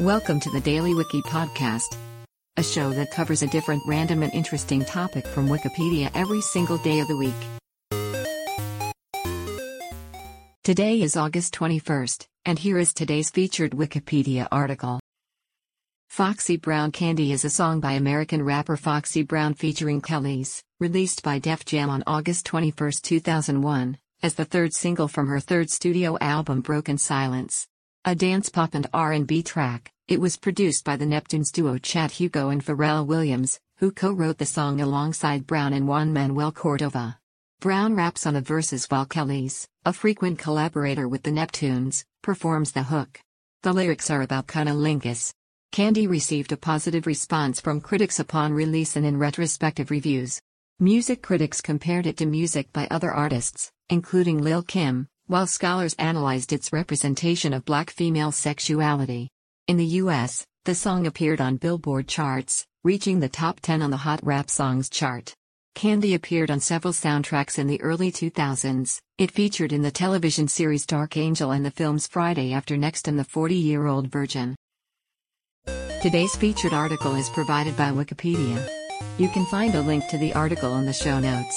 Welcome to the Daily Wiki Podcast, a show that covers a different random and interesting topic from Wikipedia every single day of the week. Today is August 21st, and here is today's featured Wikipedia article. Foxy Brown Candy is a song by American rapper Foxy Brown featuring Kelis, released by Def Jam on August 21, 2001, as the third single from her third studio album Broken Silence. A dance pop and R&B track, it was produced by the Neptunes duo Chad Hugo and Pharrell Williams, who co-wrote the song alongside Brown and Juan Manuel Cordova. Brown raps on the verses while Kelis, a frequent collaborator with the Neptunes, performs the hook. The lyrics are about cunnilingus. Candy received a positive response from critics upon release and in retrospective reviews. Music critics compared it to music by other artists, including Lil Kim, while scholars analyzed its representation of black female sexuality. In the US, the song appeared on Billboard charts, reaching the top 10 on the Hot Rap Songs chart. Candy appeared on several soundtracks in the early 2000s. It featured in the television series Dark Angel and the films Friday After Next and The 40 Year Old Virgin. Today's featured article is provided by Wikipedia. You can find a link to the article in the show notes.